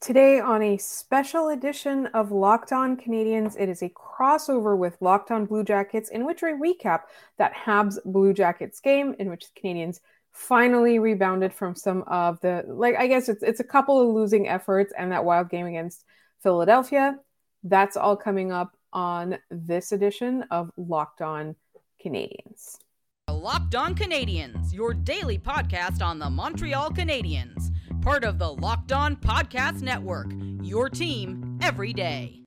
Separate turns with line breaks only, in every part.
Today, on a special edition of Locked On Canadiens, it is a crossover with Locked On Blue Jackets, in which we recap that Habs Blue Jackets game, in which the Canadiens finally rebounded from some of the, like, I guess it's, it's a couple of losing efforts and that wild game against Philadelphia. That's all coming up on this edition of Locked On Canadiens.
Locked On Canadiens, your daily podcast on the Montreal Canadiens part of the Locked On Podcast Network. Your team every day.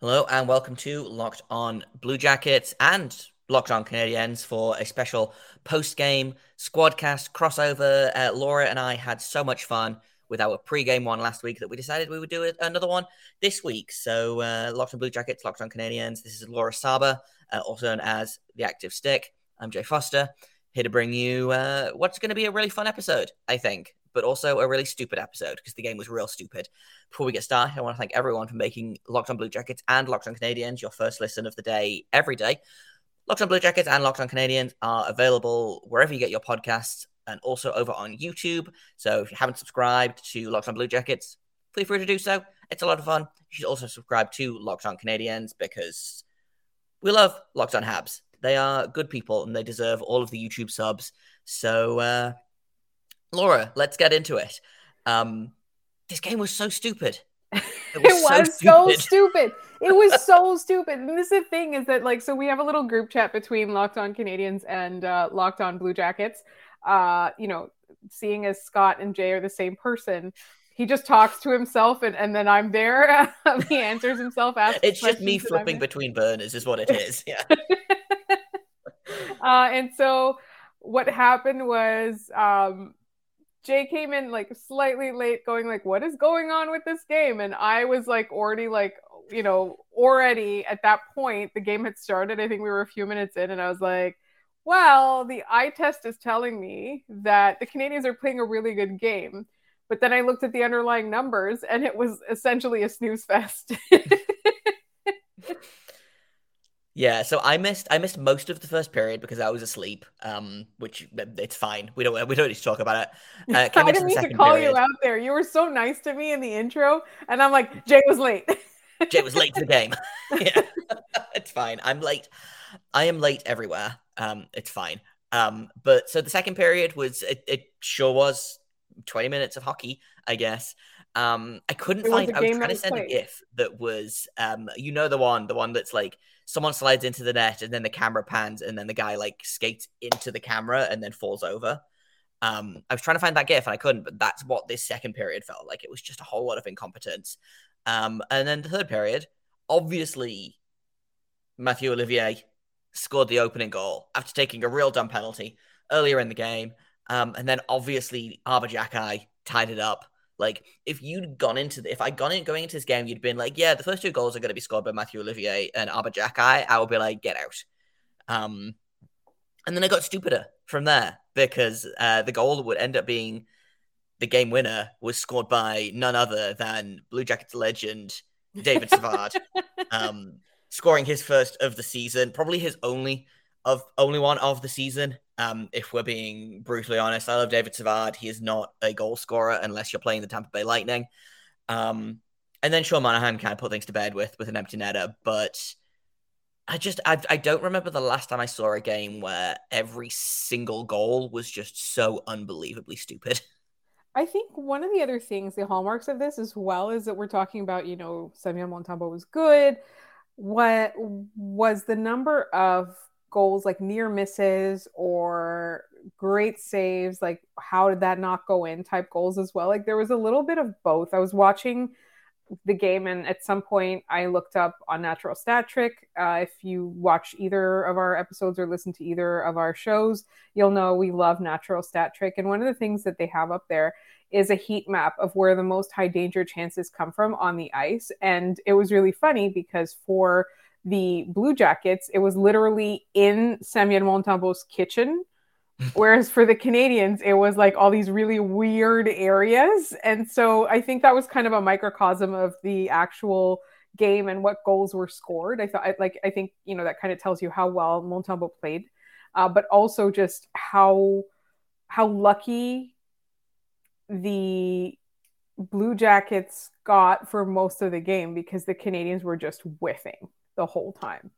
Hello and welcome to Locked On Blue Jackets and Locked On Canadiens for a special post game squadcast crossover. Uh, Laura and I had so much fun with our pre-game one last week that we decided we would do another one this week. So, uh, Locked on Blue Jackets, Locked on Canadiens. This is Laura Saba, uh, also known as the Active Stick. I'm Jay Foster, here to bring you uh, what's going to be a really fun episode, I think, but also a really stupid episode because the game was real stupid. Before we get started, I want to thank everyone for making Locked on Blue Jackets and Locked on Canadiens your first listen of the day every day. Locked on Blue Jackets and Locked on Canadiens are available wherever you get your podcasts and also over on YouTube. So if you haven't subscribed to Locked on Blue Jackets, feel free to do so. It's a lot of fun. You should also subscribe to Locked on Canadiens because we love Locked on Habs. They are good people and they deserve all of the YouTube subs. So, uh, Laura, let's get into it. Um, this game was so stupid.
It was, it was so, stupid. so, stupid. It was so stupid. And this is the thing is that like so we have a little group chat between Locked On Canadiens and uh, Locked On Blue Jackets. Uh, you know, seeing as Scott and Jay are the same person, he just talks to himself and, and then I'm there. he answers himself. Asks
it's just me flipping between burners, is what it is. Yeah.
uh, and so what happened was um, Jay came in like slightly late, going like, "What is going on with this game?" And I was like, already like, you know, already at that point, the game had started. I think we were a few minutes in, and I was like, "Well, the eye test is telling me that the Canadiens are playing a really good game." But then I looked at the underlying numbers, and it was essentially a snooze fest.
Yeah, so I missed I missed most of the first period because I was asleep. Um, which it's fine. We don't we don't need to talk about it.
Uh, I didn't need to call period. you out there. You were so nice to me in the intro, and I'm like, Jay was late.
Jay was late to the game. yeah, it's fine. I'm late. I am late everywhere. Um, it's fine. Um, but so the second period was it, it sure was 20 minutes of hockey, I guess. Um, I couldn't find. I was trying to send played. a GIF that was, um, you know, the one, the one that's like someone slides into the net and then the camera pans and then the guy like skates into the camera and then falls over. Um, I was trying to find that gif and I couldn't, but that's what this second period felt like. It was just a whole lot of incompetence. Um, and then the third period, obviously, Mathieu Olivier scored the opening goal after taking a real dumb penalty earlier in the game. Um, and then obviously Arber Xhekaj tied it up like if you'd gone into the, if I'd gone in going into this game, you'd been like, yeah, the first two goals are going to be scored by Mathieu Olivier and Arber Xhekaj. I would be like, get out. Um, and then I got stupider from there because uh, the goal would end up being the game winner was scored by none other than Blue Jackets legend David Savard, um, scoring his first of the season, probably his only of only one of the season. Um, if we're being brutally honest, I love David Savard. He is not a goal scorer unless you're playing the Tampa Bay Lightning. Um, and then Sean Monahan kind of put things to bed with with an empty netter, but I just I, I don't remember the last time I saw a game where every single goal was just so unbelievably stupid.
I think one of the other things, the hallmarks of this as well, is that we're talking about, you know, Samuel Montembeault was good. What was the number of goals like near misses or great saves like how did that not go in type goals as well. Like there was a little bit of both. I was watching the game and at some point i looked up on natural stat trick. Uh, if you watch either of our episodes or listen to either of our shows you'll know we love natural stat trick. And one of the things that they have up there is a heat map of where the most high danger chances come from on the ice. And it was really funny because for the Blue Jackets, it was literally in Samuel Montembeault's kitchen Whereas for the Canadiens, it was like all these really weird areas. And so I think that was kind of a microcosm of the actual game and what goals were scored. I thought, like, I think, you know, that kind of tells you how well Montembeault played, uh, but also just how, how lucky the Blue Jackets got for most of the game because the Canadiens were just whiffing the whole time.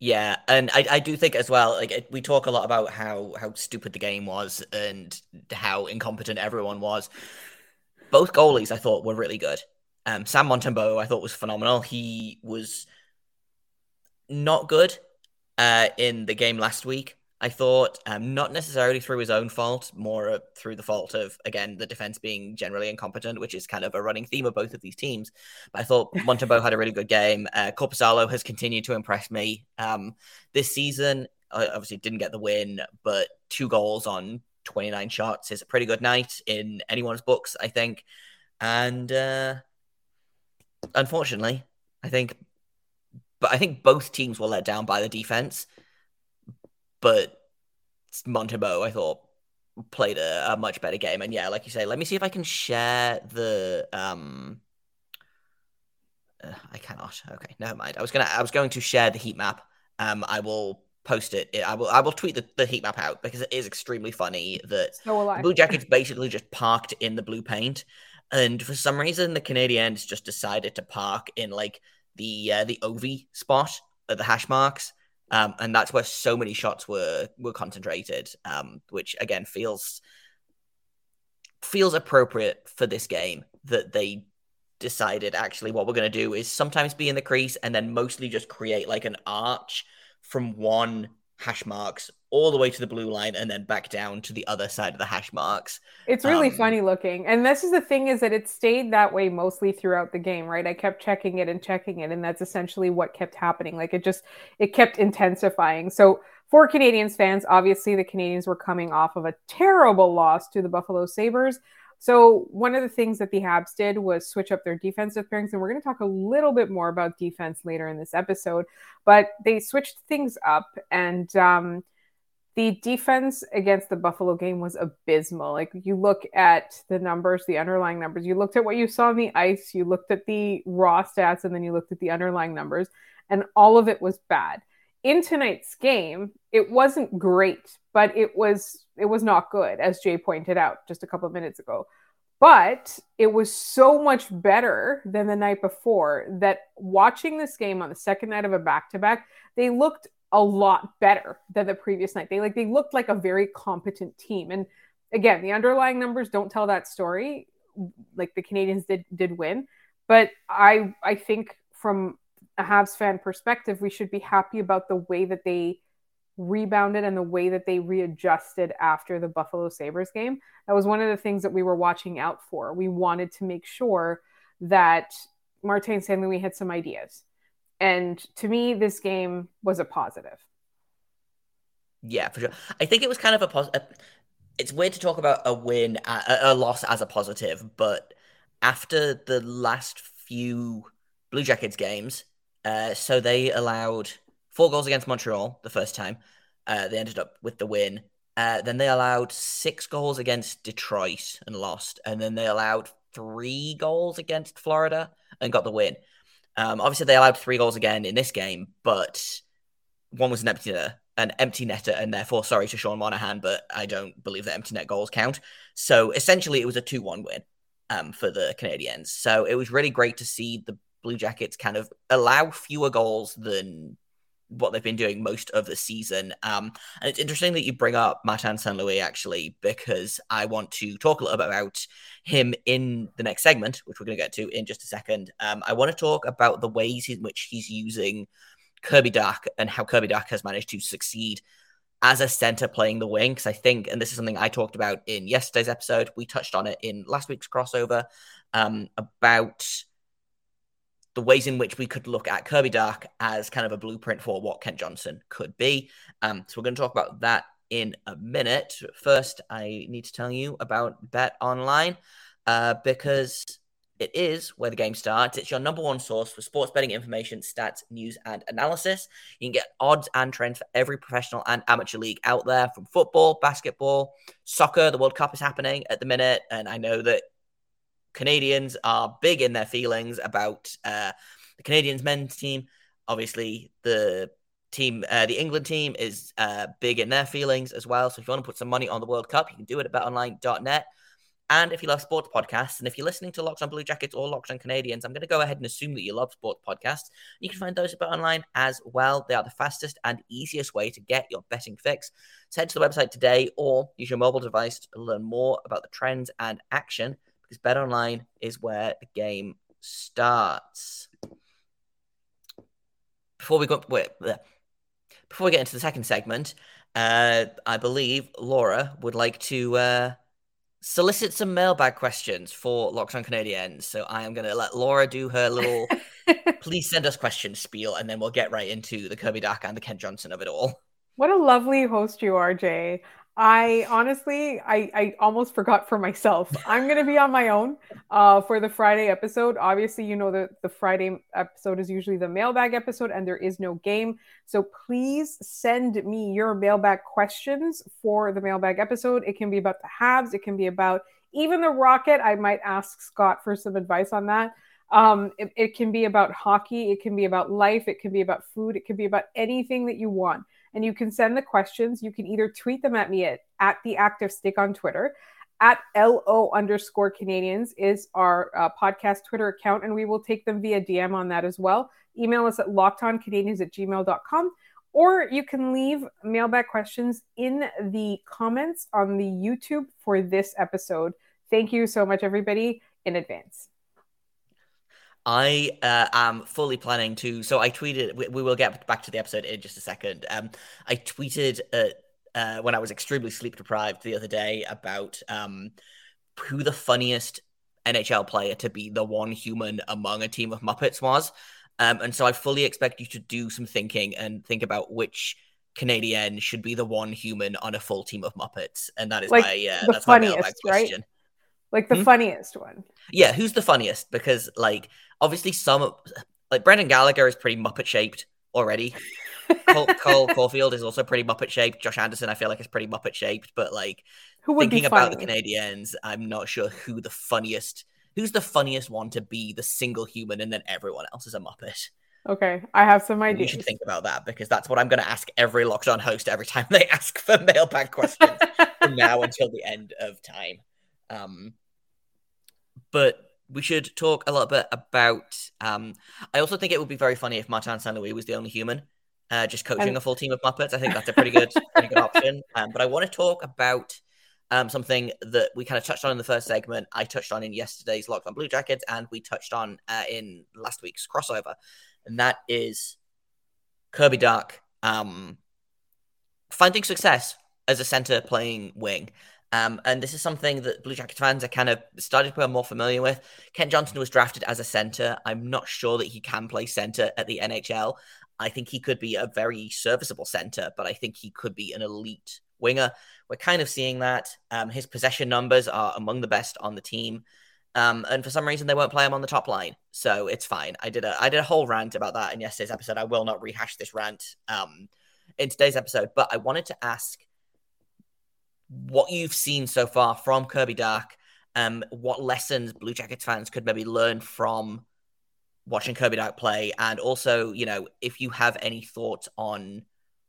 Yeah, and I, I do think as well, like we talk a lot about how how stupid the game was and how incompetent everyone was. Both goalies I thought were really good. Um, Sam Montembeault I thought was phenomenal. He was not good uh, in the game last week. I thought, um, not necessarily through his own fault, more uh, through the fault of, again, the defense being generally incompetent, which is kind of a running theme of both of these teams. But I thought Montembeault had a really good game. Uh, Korpisalo has continued to impress me um, this season. I obviously didn't get the win, but two goals on 29 shots is a pretty good night in anyone's books, I think. And uh, unfortunately, I think, but I think both teams were let down by the defense but Montembeault, I thought, played a, a, much better game. And yeah, like you say, let me see if I can share the. um uh, I cannot. Okay, never mind. I was gonna. I was going to share the heat map. Um, I will post it. I will. I will tweet the, the heat map out because it is extremely funny that
so
Blue Jackets basically just parked in the blue paint, and for some reason the Canadiens just decided to park in like the uh, the OV spot at the hash marks. Um, and that's where so many shots were were concentrated, um, which again feels feels appropriate for this game that they decided actually what we're going to do is sometimes be in the crease and then mostly just create like an arch from one hash marks all the way to the blue line and then back down to the other side of the hash marks.
It's really um, funny looking. And this is the thing is that it stayed that way mostly throughout the game, right? I kept checking it and checking it and that's essentially what kept happening. Like it just it kept intensifying. So for Canadiens fans, obviously the Canadiens were coming off of a terrible loss to the Buffalo Sabres. So one of the things that the Habs did was switch up their defensive pairings, and we're going to talk a little bit more about defense later in this episode. But they switched things up, and um, the defense against the Buffalo game was abysmal. Like you look at the numbers, the underlying numbers, you looked at what you saw on the ice, you looked at the raw stats, and then you looked at the underlying numbers, and all of it was bad. In tonight's game, it wasn't great, but it was it was not good, as Jay pointed out just a couple of minutes ago. But it was so much better than the night before that watching this game on the second night of a back to back, they looked a lot better than the previous night. They like they looked like a very competent team. And again, the underlying numbers don't tell that story. Like the Canadiens did did win, but I I think from a Habs fan perspective, we should be happy about the way that they rebounded and the way that they readjusted after the Buffalo Sabres game. That was one of the things that we were watching out for. We wanted to make sure that Martin St. Louis had some ideas. And to me, this game was a positive.
Yeah, for sure. I think it was kind of a positive. It's weird to talk about a win, a, a loss as a positive, but after the last few Blue Jackets games, uh, so they allowed four goals against Montreal the first time. Uh, they ended up with the win. Uh, then they allowed six goals against Detroit and lost. And then they allowed three goals against Florida and got the win. Um, obviously, they allowed three goals again in this game, but one was an empty netter, an empty netter, and therefore sorry to Sean Monahan, but I don't believe that empty net goals count. So essentially, it was a two-one win um, for the Canadiens. So it was really great to see the Blue Jackets kind of allow fewer goals than what they've been doing most of the season. Um, and it's interesting that you bring up Martin St. Louis actually, because I want to talk a little bit about him in the next segment, which we're going to get to in just a second. Um, I want to talk about the ways in which he's using Kirby Dach and how Kirby Dach has managed to succeed as a center playing the wing. Because I think, and this is something I talked about in yesterday's episode, we touched on it in last week's crossover um, about the ways in which we could look at Kirby Dach as kind of a blueprint for what Kent Johnson could be. Um, so we're going to talk about that in a minute. First, I need to tell you about Bet Online uh, because It is where the game starts. It's your number one source for sports betting information, stats, news, and analysis. You can get odds and trends for every professional and amateur league out there from football, basketball, soccer. The World Cup is happening at the minute. And I know that Canadians are big in their feelings about uh, the Canadians men's team. Obviously, the team, uh, the England team, is uh, big in their feelings as well. So if you want to put some money on the World Cup, you can do it at betonline.net. And if you love sports podcasts, and if you're listening to Locked on Blue Jackets or Locked on Canadiens, I'm going to go ahead and assume that you love sports podcasts. You can find those at BetOnline as well. They are the fastest and easiest way to get your betting fix. So head to the website today or use your mobile device to learn more about the trends and action because BetOnline is where the game starts. Before we go, wait, before we get into the second segment, uh, I believe Laura would like to. Uh, solicit some mailbag questions for Locked on Canadiens. So I am going to let Laura do her little please send us questions spiel, and then we'll get right into the Kirby Dach and the Kent Johnson of it all.
What a lovely host you are, Jay. I honestly, I, I almost forgot for myself. I'm going to be on my own uh, for the Friday episode. Obviously, you know that the Friday episode is usually the mailbag episode and there is no game. So please send me your mailbag questions for the mailbag episode. It can be about the Habs, it can be about even the Rocket. I might ask Scott for some advice on that. Um, it, it can be about hockey, it can be about life, it can be about food, it can be about anything that you want and you can send the questions. You can either tweet them at me at, at the active stick on Twitter. At LO underscore Canadiens is our uh, podcast Twitter account, and we will take them via DM on that as well. Email us at lockedoncanadiens at gmail.com, or you can leave mailbag questions in the comments on the YouTube for this episode. Thank you so much, everybody, in advance.
I uh, am fully planning to. So I tweeted. We, we, will get back to the episode in just a second. Um, I tweeted uh, uh, when I was extremely sleep deprived the other day about um, who the funniest NHL player to be the one human among a team of Muppets was. Um, and so I fully expect you to do some thinking and think about which Canadian should be the one human on a full team of Muppets. And that is
like
my uh, that's
funniest,
my
right? Like the hmm? funniest one.
Yeah, who's the funniest? Because like obviously some like Brendan Gallagher is pretty Muppet shaped already. Cole, Cole Caufield is also pretty Muppet shaped. Josh Anderson, I feel like, is pretty Muppet shaped. But like thinking about the Canadiens, I'm not sure who the funniest, who's the funniest one to be the single human, and then everyone else is a Muppet.
Okay, I have some ideas.
You should think about that because that's what I'm going to ask every locked on host every time they ask for mailbag questions from now until the end of time. Um, but we should talk a little bit about. Um, I also think it would be very funny if Martin St. Louis was the only human, uh, just coaching a full team of Muppets. I think that's a pretty good, pretty good option. Um, but I want to talk about um, something that we kind of touched on in the first segment. I touched on in yesterday's Locked on Blue Jackets, and we touched on uh, in last week's crossover, and that is Kirby Dach um, finding success as a center playing wing. Um, and this is something that Blue Jacket fans are kind of started to become more familiar with. Kent Johnson was drafted as a center. I'm not sure that he can play center at the NHL. I think he could be a very serviceable center, but I think he could be an elite winger. We're kind of seeing that. Um, his possession numbers are among the best on the team. Um, and for some reason they won't play him on the top line, so it's fine. I did a I did a whole rant about that in yesterday's episode. I will not rehash this rant um, in today's episode, but I wanted to ask what you've seen so far from Kirby Dach, um, what lessons Blue Jackets fans could maybe learn from watching Kirby Dach play, and also, you know, if you have any thoughts on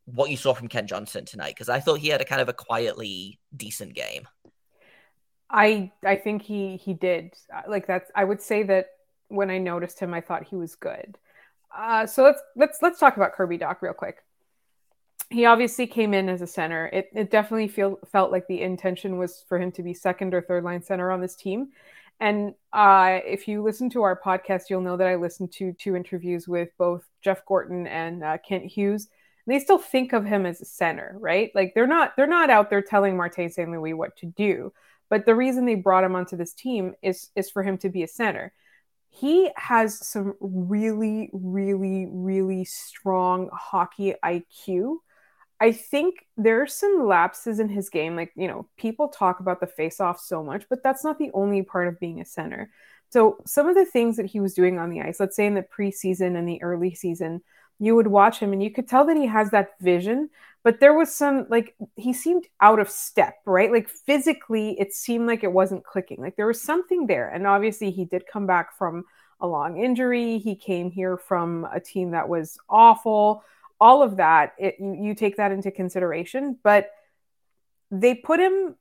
what you saw from Kent Johnson tonight, because I thought he had a kind of a quietly decent game.
I I think he he did like that's I would say that when I noticed him, I thought he was good. Uh, so let's let's let's talk about Kirby Dach real quick he obviously came in as a center. It, it definitely feel, felt like the intention was for him to be second or third line center on this team. And uh, if you listen to our podcast, you'll know that I listened to two interviews with both Jeff Gorton and uh, Kent Hughes. And they still think of him as a center, right? Like they're not they're not out there telling Martin St. Louis what to do. But the reason they brought him onto this team is is for him to be a center. He has some really, really, really strong hockey IQ I think there are some lapses in his game. Like, you know, people talk about the face off so much, but that's not the only part of being a center. So some of the things that he was doing on the ice, let's say in the preseason and the early season, you would watch him and you could tell that he has that vision, but there was some like he seemed out of step, right? Like physically, it seemed like it wasn't clicking. Like there was something there. And obviously, he did come back from a long injury. He came here from a team that was awful. All of that, it, you, you take that into consideration. But they put him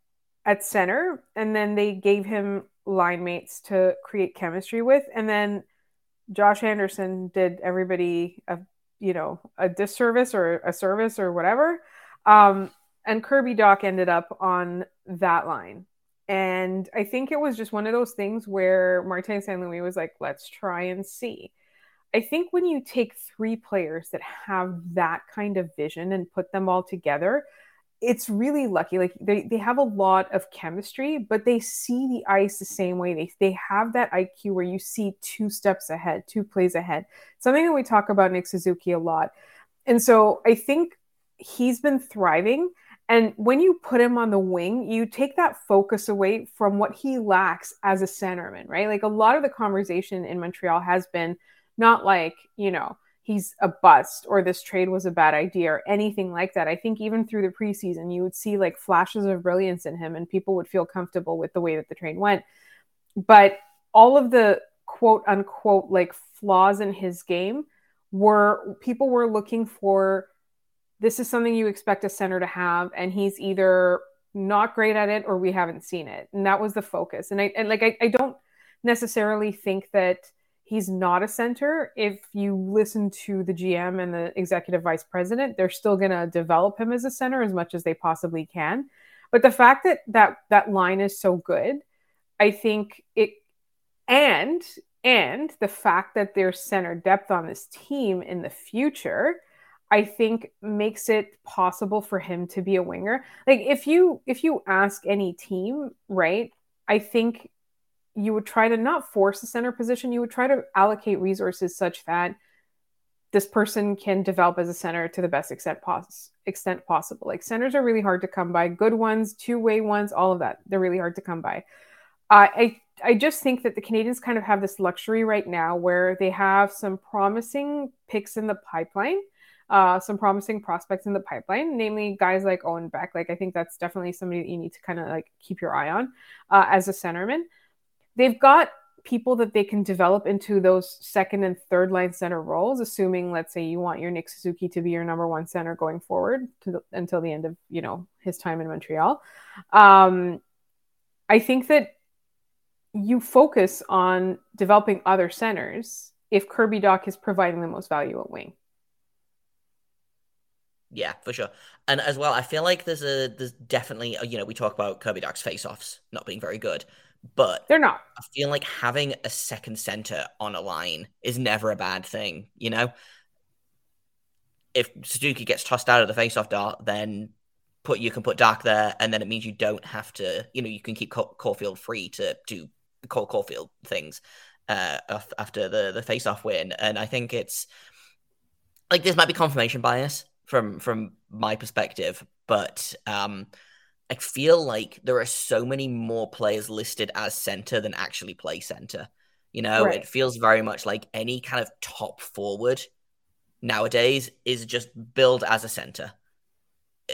at center and then they gave him line mates to create chemistry with. And then Josh Anderson did everybody a you know a disservice or a service or whatever. Um, and Kirby Dach ended up on that line. And I think it was just one of those things where Martin St. Louis was like, let's try and see. I think when you take three players that have that kind of vision and put them all together, it's really lucky. Like they, they have a lot of chemistry, but they see the ice the same way. They they have that IQ where you see two steps ahead, two plays ahead. Something that we talk about Nick Suzuki a lot. And so I think he's been thriving. And when you put him on the wing, you take that focus away from what he lacks as a centerman, right? Like a lot of the conversation in Montreal has been not like, you know, he's a bust or this trade was a bad idea or anything like that. I think even through the preseason, you would see like flashes of brilliance in him and people would feel comfortable with the way that the trade went. But all of the quote unquote like flaws in his game were people were looking for this is something you expect a center to have and he's either not great at it or we haven't seen it and that was the focus and i and like i, I don't necessarily think that he's not a center. If you listen to the GM and the executive vice president, they're still going to develop him as a center as much as they possibly can. But the fact that that that line is so good, I think it and and the fact that there's center depth on this team in the future, I think makes it possible for him to be a winger. Like if you if you ask any team, right? I think you would try to not force the center position. You would try to allocate resources such that this person can develop as a center to the best extent, pos- extent possible. Like centers are really hard to come by. Good ones, two way ones, all of that. They're really hard to come by. Uh, I I just think that the Canadiens kind of have this luxury right now where they have some promising picks in the pipeline, uh, some promising prospects in the pipeline, namely guys like Owen Beck. Like I think that's definitely somebody that you need to kind of like keep your eye on uh, as a centerman they've got people that they can develop into those second and third line center roles assuming let's say you want your Nick Suzuki to be your number one center going forward the, until the end of you know his time in Montreal um, I think that you focus on developing other centers if Kirby Dach is providing the most value at wing
yeah, for sure. And as well, I feel like there's a there's definitely a, you know we talk about Kirby Dach's face-offs not being very good. But
they're not.
I feel like having a second center on a line is never a bad thing, you know? If Suzuki gets tossed out of the faceoff dot, then put you can put Dach there, and then it means you don't have to, you know, you can keep Caufield free to do Cole Caufield things uh, after the the faceoff win. And I think it's like this might be confirmation bias from from my perspective, but um, I feel like there are so many more players listed as center than actually play center. You know, right. it feels very much like any kind of top forward nowadays is just billed as a center.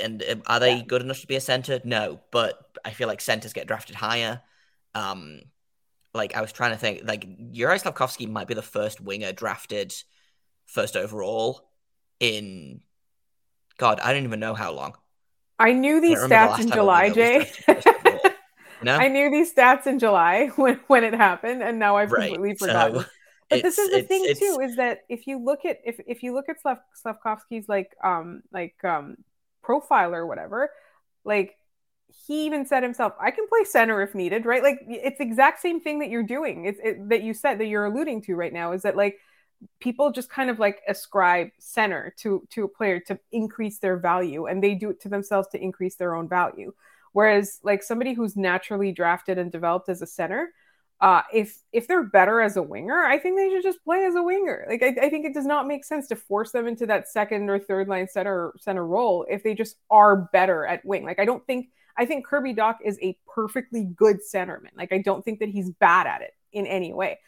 And um, are they yeah. good enough to be a center? No, but I feel like centers get drafted higher. Um, like I was trying to think, like Juraj Slafkovsky might be the first winger drafted first overall in God, I don't even know how long.
I knew these stats in July, Jay. no? I knew these stats in July when, when it happened, and now I've right. completely forgotten. So but this is the thing it's, too, is that if you look at if if you look at Slav, Slafkovsky's like um like um profile or whatever, like he even said himself, I can play center if needed, right? Like it's the exact same thing that you're doing. It's it, that you said that you're alluding to right now is that like people just kind of like ascribe center to to a player to increase their value and they do it to themselves to increase their own value whereas like somebody who's naturally drafted and developed as a center uh, if if they're better as a winger, I think they should just play as a winger. Like I, I, think it does not make sense to force them into that second or third line center center role if they just are better at wing. Like I don't think I think Kirby Dach is a perfectly good centerman. Like I don't think that he's bad at it in any way.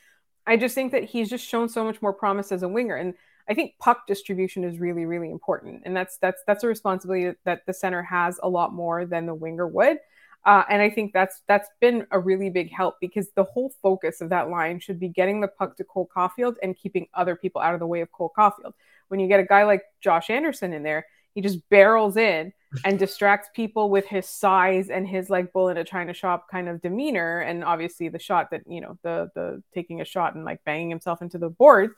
I just think that he's just shown so much more promise as a winger. And I think puck distribution is really, really important. And that's that's that's a responsibility that the center has a lot more than the winger would. Uh, and I think that's that's been a really big help because the whole focus of that line should be getting the puck to Cole Caufield and keeping other people out of the way of Cole Caufield. When you get a guy like Josh Anderson in there, he just barrels in and distracts people with his size and his like bull in a china shop kind of demeanor and obviously the shot that you know the the taking a shot and like banging himself into the boards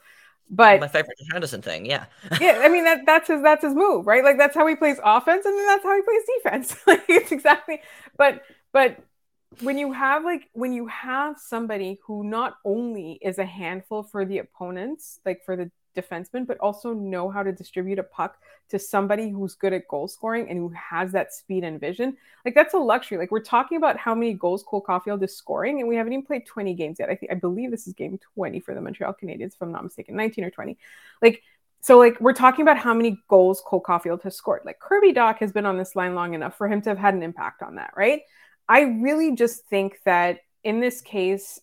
but
my favorite Anderson thing, yeah.
yeah, I mean that that's his that's his move, right? Like that's how he plays offense, and then that's how he plays defense. like it's exactly. But but when you have like when you have somebody who not only is a handful for the opponents, like for the defenseman, but also know how to distribute a puck to somebody who's good at goal scoring and who has that speed and vision. Like that's a luxury. Like we're talking about how many goals Cole Caufield is scoring, and we haven't even played 20 games yet. I think I believe this is game 20 for the Montreal Canadiens, if I'm not mistaken, 19 or 20. Like so, like we're talking about how many goals Cole Caufield has scored. Like Kirby Dach has been on this line long enough for him to have had an impact on that, right? I really just think that in this case,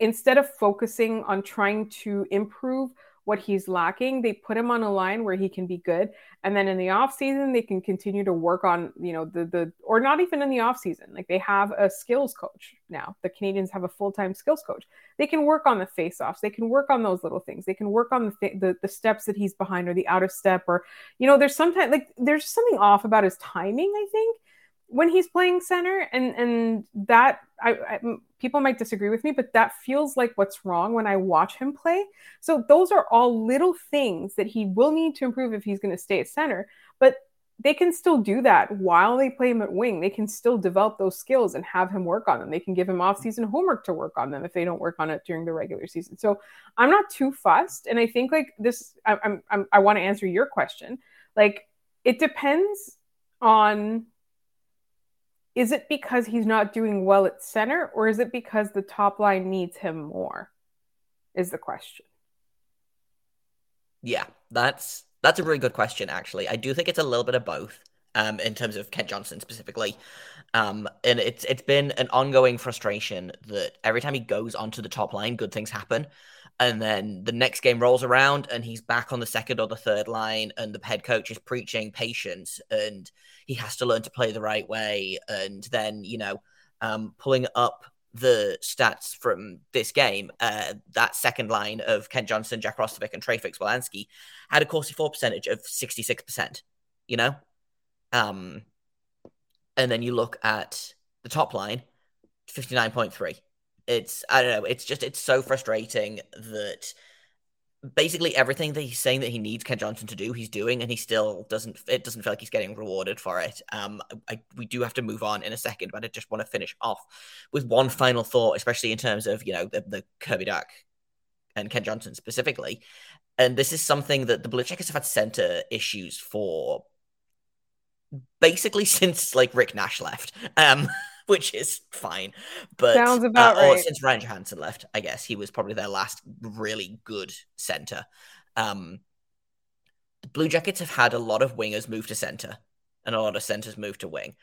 instead of focusing on trying to improve what he's lacking they put him on a line where he can be good. And then in the off season they can continue to work on you know the the or not even in the off season like they have a skills coach now. The Canadiens have a full-time skills coach. They can work on the face-offs. They can work on those little things. They can work on the, th- the the steps that he's behind or the out of step or you know there's sometimes like there's something off about his timing i think when he's playing center and and that I, I, people might disagree with me but that feels like what's wrong when i watch him play. So those are all little things that he will need to improve if he's going to stay at center but they can still do that while they play him at wing. They can still develop those skills and have him work on them. They can give him off-season homework to work on them if they don't work on it during the regular season. So i'm not too fussed and i think like this I, I'm, I'm i want to answer your question. Like it depends on is it because he's not doing well at center or is it because the top line needs him more is the question
yeah that's that's a really good question actually i do think it's a little bit of both um, in terms of Kent Johnson specifically. Um, and it's it's been an ongoing frustration that every time he goes onto the top line, good things happen. And then the next game rolls around and he's back on the second or the third line, and the head coach is preaching patience and he has to learn to play the right way. And then, you know, um, pulling up the stats from this game, uh, that second line of Kent Johnson, Jack Roslovic, and Trey Fix-Wolansky had a Corsi for percentage of 66%, you know? Um, and then you look at the top line, 59.3 it's I don't know. It's just it's so frustrating that basically everything that he's saying that he needs Kent Johnson to do, he's doing, and he still doesn't. It doesn't feel like he's getting rewarded for it. Um, I, we do have to move on in a second, but I just want to finish off with one final thought, especially in terms of you know the the Kirby Dach and Kent Johnson specifically. And this is something that the Blue Jackets have had center issues for basically since like Rick Nash left. Um. which is fine. But
sounds about
uh,
right.
since Ryan Johansen left, I guess he was probably their last really good center. Um, the Blue Jackets have had a lot of wingers move to center and a lot of centers move to wing.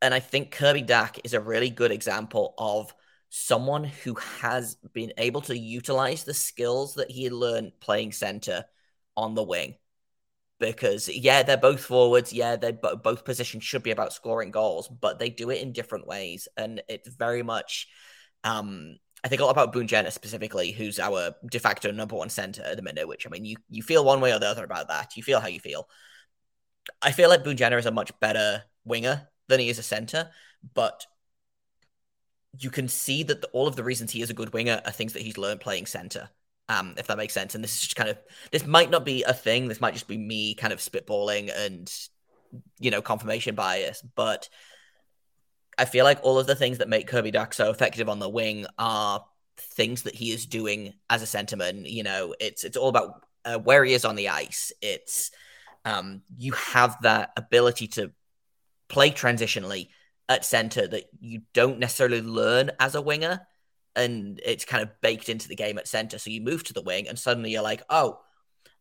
And I think Kirby Dach is a really good example of someone who has been able to utilize the skills that he learned playing center on the wing because yeah, they're both forwards. Yeah, they both positions should be about scoring goals, but they do it in different ways, and it's very much. Um, I think a lot about Boone specifically, who's our de facto number one center at the minute. Which I mean, you you feel one way or the other about that. You feel how you feel. I feel like Boone is a much better winger than he is a center, but you can see that the, all of the reasons he is a good winger are things that he's learned playing center um, if that makes sense. And this is just kind of this might not be a thing. This might just be me kind of spitballing and you know confirmation bias, but I feel like all of the things that make Kirby Dach so effective on the wing are things that he is doing as a centerman. You know, it's it's all about uh, where he is on the ice. It's um, you have that ability to play transitionally at center that you don't necessarily learn as a winger and it's kind of baked into the game at center. So you move to the wing, and suddenly you're like, oh,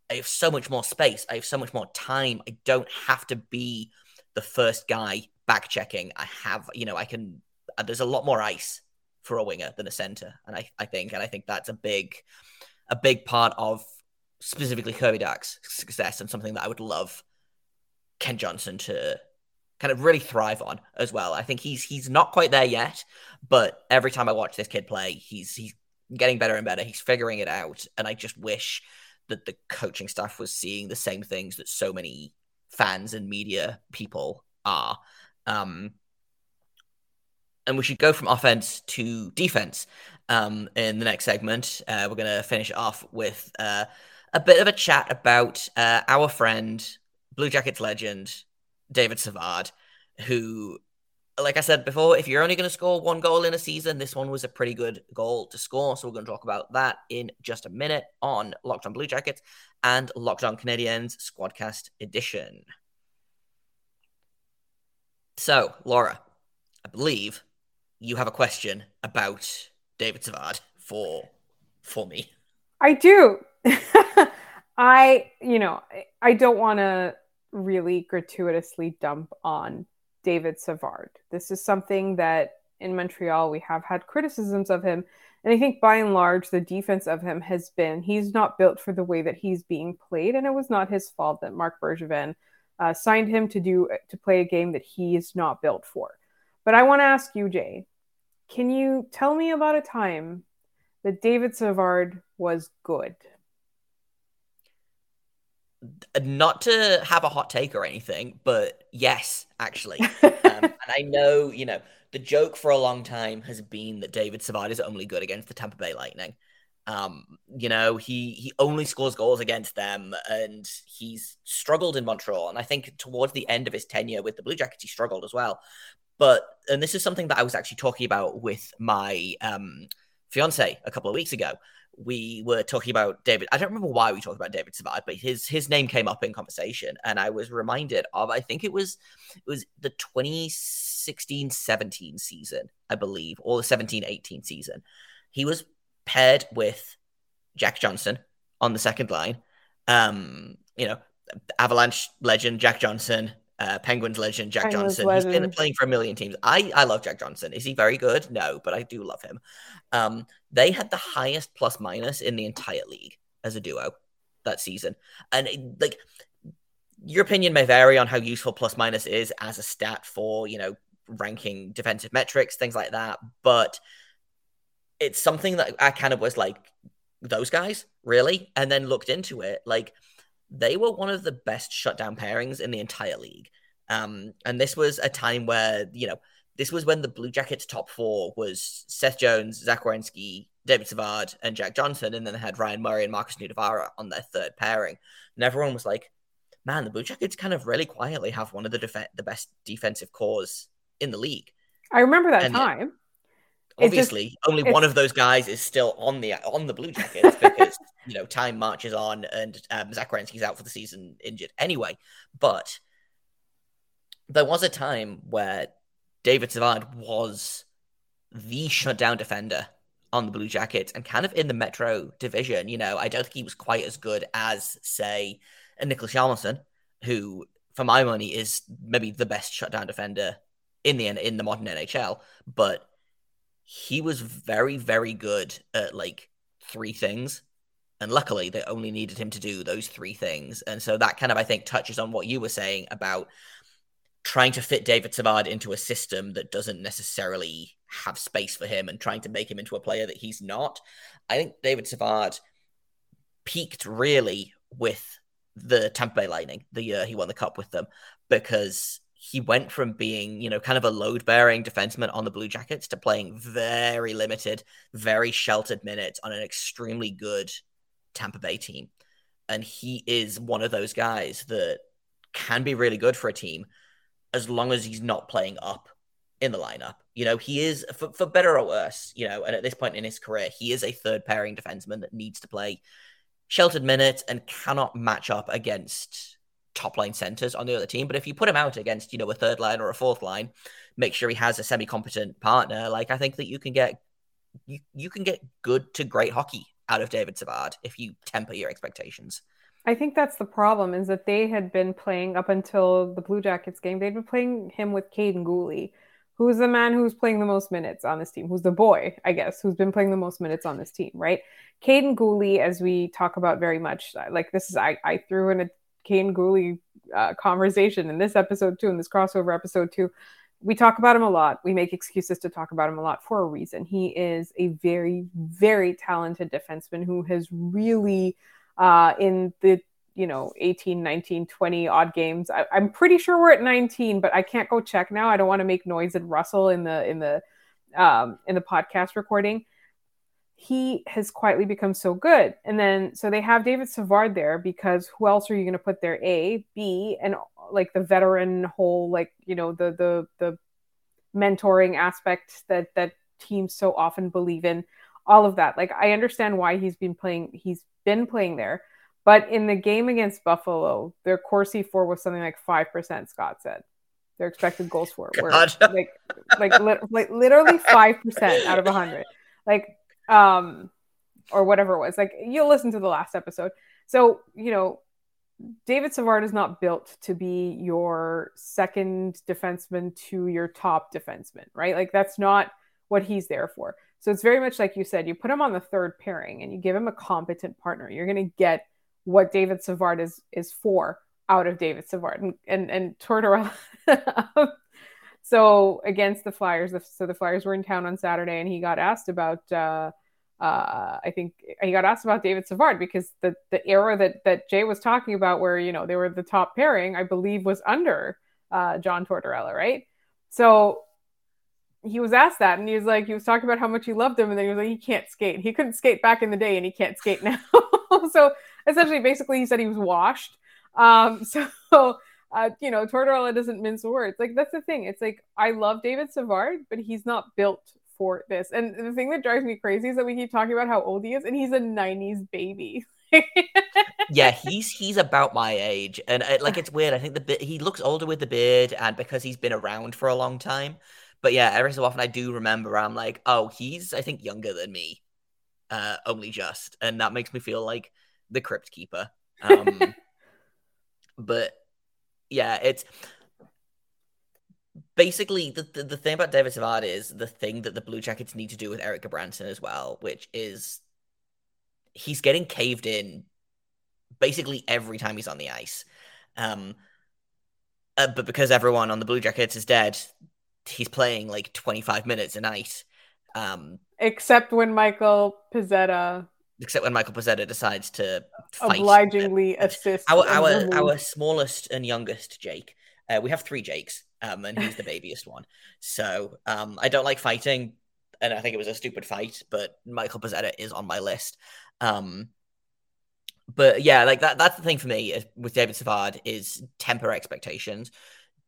I have so much more space. I have so much more time. I don't have to be the first guy back checking. I have, you know, I can. Uh, there's a lot more ice for a winger than a center. And I, I think, and I think that's a big, a big part of specifically Kirby Dach's success and something that I would love Kent Johnson to kind of really thrive on as well. I think he's he's not quite there yet, but every time I watch this kid play, he's he's getting better and better. He's figuring it out, and I just wish that the coaching staff was seeing the same things that so many fans and media people are. Um, and we should go from offense to defense um, in the next segment. Uh, we're going to finish off with uh, a bit of a chat about uh, our friend, Blue Jackets legend, David Savard, who, like I said before, if you're only going to score one goal in a season, this one was a pretty good goal to score. So we're going to talk about that in just a minute on Locked on Blue Jackets and Locked on Squadcast Edition. So, Laura, I believe you have a question about David Savard for for me.
I do. I, you know, I don't want to really gratuitously dump on David Savard. This is something that in Montreal we have had criticisms of him. And I think by and large, the defense of him has been he's not built for the way that he's being played. And it was not his fault that Marc Bergevin uh, signed him to do to play a game that he is not built for. But I want to ask you, Jay, can you tell me about a time that David Savard was good?
Not to have a hot take or anything, but yes, actually. um, and I know, you know, the joke for a long time has been that David Savard is only good against the Tampa Bay Lightning. Um, you know, he he only scores goals against them, and he's struggled in Montreal. And I think towards the end of his tenure with the Blue Jackets, he struggled as well. But and this is something that I was actually talking about with my um, fiance a couple of weeks ago. We were talking about David. I don't remember why we talked about David Savard, but his his name came up in conversation, and I was reminded of. I think it was it was the 2016-17 season, I believe, or the 17-18 season. He was paired with Jack Johnson on the second line. Um, you know, Avalanche legend Jack Johnson, uh, Penguins legend Jack Penguins Johnson. Legend. He's been playing for a million teams. I, I love Jack Johnson. Is he very good? No, but I do love him. Um, they had the highest plus minus in the entire league as a duo that season. And it, like your opinion may vary on how useful plus minus is as a stat for, you know, ranking defensive metrics, things like that. But it's something that I kind of was like, those guys, really? And then looked into it. Like they were one of the best shutdown pairings in the entire league. Um, and this was a time where, you know, this was when the Blue Jackets top four was Seth Jones, Zach Werenski, David Savard, and Jack Johnson. And then they had Ryan Murray and Markus Nutivaara on their third pairing. And everyone was like, man, the Blue Jackets kind of really quietly have one of the def- the best defensive cores in the league.
I remember that and time
obviously just, only one of those guys is still on the on the Blue Jackets because you know time marches on and um, out for the season injured anyway. But there was a time where David Savard was the shutdown defender on the Blue Jackets and kind of in the Metro division. You know, I don't think he was quite as good as say a Niklas Hjalmarsson, who for my money is maybe the best shutdown defender in the in the modern NHL, but he was very, very good at like three things. And luckily, they only needed him to do those three things. And so that kind of, I think, touches on what you were saying about trying to fit David Savard into a system that doesn't necessarily have space for him and trying to make him into a player that he's not. I think David Savard peaked really with the Tampa Bay Lightning the year he won the cup with them because he went from being, you know, kind of a load bearing defenseman on the Blue Jackets to playing very limited, very sheltered minutes on an extremely good Tampa Bay team. And he is one of those guys that can be really good for a team as long as he's not playing up in the lineup. You know, he is, for, for better or worse, you know, and at this point in his career, he is a third pairing defenseman that needs to play sheltered minutes and cannot match up against top line centers on the other team. But if you put him out against, you know, a third line or a fourth line, make sure he has a semi competent partner. Like I think that you can get you, you can get good to great hockey out of David Savard if you temper your expectations.
I think that's the problem is that they had been playing up until the Blue Jackets game. They'd been playing him with Kaiden Guhle, who's the man who's playing the most minutes on this team? Who's the boy, I guess, who's been playing the most minutes on this team, right? Kaiden Guhle, as we talk about very much, like this is, I, I threw in a Kaiden Guhle uh, conversation in this episode too, in this crossover episode too. We talk about him a lot. We make excuses to talk about him a lot for a reason. He is a very, very talented defenseman who has really, uh, in the you know 18 19 20 odd games I, am pretty sure we're at 19 but i can't go check now i don't want to make noise and rustle in the in the um in the podcast recording he has quietly become so good. And then so they have david savard there because who else are you going to put there? A b and like the veteran whole like you know the the the mentoring aspect that that teams so often believe in all of that. Like i understand why he's been playing he's been playing there but in the game against Buffalo, their Corsi for was something like five percent. Scott said. Their expected goals for were like like, like literally five percent out of a hundred, like um or whatever it was. Like you'll listen to the last episode. So you know, David Savard is not built to be your second defenseman to your top defenseman, right? Like that's not what he's there for. So it's very much like you said, you put him on the third pairing and you give him a competent partner. You're going to get what David Savard is is for out of David Savard and and, and Tortorella. so against the Flyers, so the Flyers were in town on Saturday, and he got asked about. Uh, uh, I think he got asked about David Savard because the the era that that Jay was talking about, where you know they were the top pairing, I believe, was under uh, John Tortorella, right? So he was asked that, and he was like, he was talking about how much he loved him, and then he was like, he can't skate. He couldn't skate back in the day, and he can't skate now. so essentially, basically, he said he was washed. Um, so, uh, you know, Tortorella doesn't mince words. Like that's the thing. It's like I love David Savard, but he's not built for this. And the thing that drives me crazy is that we keep talking about how old he is, and he's a '90s baby.
yeah, he's he's about my age, and uh, like it's weird. I think the he looks older with the beard, and because he's been around for a long time. But yeah, every so often I do remember I'm like, oh, he's I think younger than me, uh, only just, and that makes me feel like the Crypt Keeper. Um, but yeah, it's basically the, the, the thing about David Savard is the thing that the Blue Jackets need to do with Erik Gudbranson as well, which is he's getting caved in basically every time he's on the ice. Um, uh, but because everyone on the Blue Jackets is dead, he's playing like 25 minutes a night. Um,
except when Michael Pezzetta
except when Michael Pezzetta decides to
obligingly assist
our our, our smallest and youngest Jake. Uh, we have three Jakes, um, and he's the babyest one. So um, I don't like fighting, and I think it was a stupid fight. But Michael Pezzetta is on my list. Um, but yeah, like that. That's the thing for me with David Savard is temper expectations.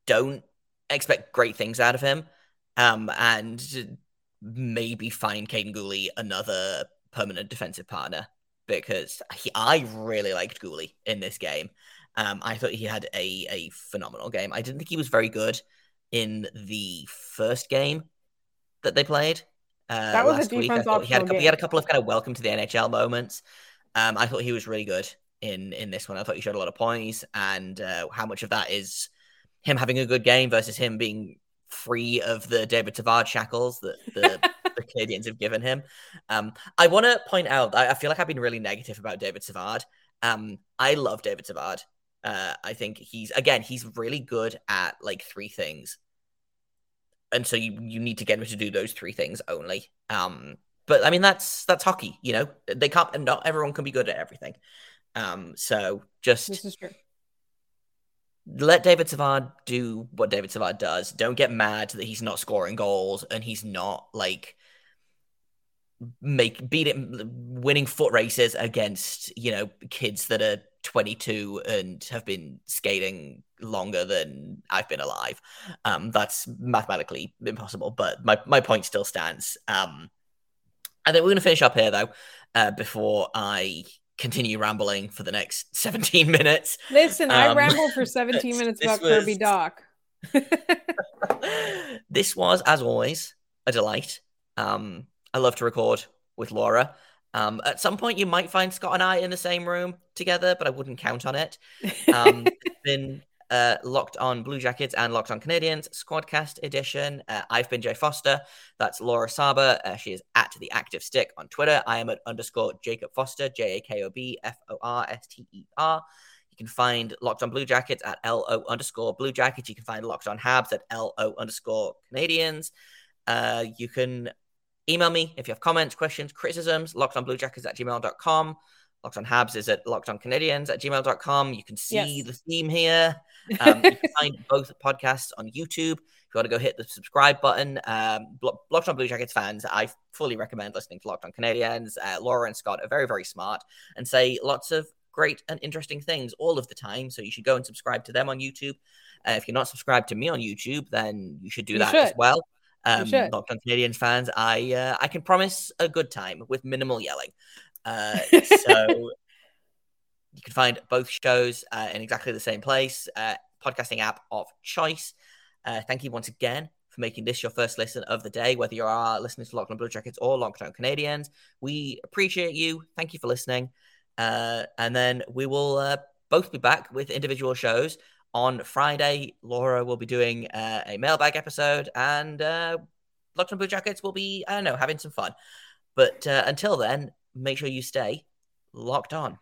Don't expect great things out of him, um, and maybe find Kaiden Guhle another permanent defensive partner because he, I really liked Guhle in this game. Um, I thought he had a, a phenomenal game. I didn't think he was very good in the first game that they played. Uh, that was last a week. I thought he had, a couple, he had a couple of kind of welcome to the NHL moments. Um, I thought he was really good in in this one. I thought he showed a lot of points, and uh, how much of that is him having a good game versus him being free of the David Savard shackles that the the Canadiens have given him. Um, I want to point out, I, I, feel like I've been really negative about David Savard. Um, I love David Savard. Uh, I think he's again, he's really good at like three things, and so you you need to get him to do those three things only. Um, but I mean that's that's hockey, you know. They can't, and not everyone can be good at everything. Um, so just
this is true
let David Savard do what David Savard does. Don't get mad that he's not scoring goals and he's not like make beat it winning foot races against you know kids that are 22 and have been skating longer than I've been alive. Um, that's mathematically impossible, but my, my point still stands. Um, I think we're going to finish up here though, uh, before I continue rambling for the next 17 minutes.
Listen, um, I rambled for 17 minutes about was, Kirby Dach.
this was, as always, a delight. Um, I love to record with Laura. Um, at some point, you might find Scott and I in the same room together, but I wouldn't count on it. Um, it's been uh, Locked On Blue Jackets and Locked On Canadiens Squadcast edition. Uh, I've been Jay Forster. That's Laura Saba. Uh, she is at the Active Stick on Twitter. I am at underscore Jakob Forster, J A K O B F O R S T E R. You can find Locked On Blue Jackets at LO underscore Blue Jackets. You can find Locked On Habs at LO underscore Canadiens. Uh, you can email me if you have comments, questions, criticisms, lockedonbluejackets at gmail.com. Locked on Habs is at lockedoncanadiens at gmail.com. You can see yes. the theme here. Um, you can find both podcasts on YouTube. If you want to go hit the subscribe button, um, Locked on Blue Jackets fans, I fully recommend listening to Locked on Canadiens. Uh, Laura and Scott are very, very smart and say lots of great and interesting things all of the time. So you should go and subscribe to them on YouTube. Uh, if you're not subscribed to me on YouTube, then you should do you that should. as well. Um, Locked on Canadiens fans, I uh, I can promise a good time with minimal yelling. Uh, so you can find both shows uh, in exactly the same place, uh, podcasting app of choice. Uh, thank you once again for making this your first listen of the day, whether you are listening to Locked on Blue Jackets or Locked on Canadiens. We appreciate you. Thank you for listening. Uh, and then we will uh, both be back with individual shows. On Friday, Laura will be doing uh, a mailbag episode, and uh, Locked on Blue Jackets will be, I don't know, having some fun. But uh, until then, make sure you stay locked on.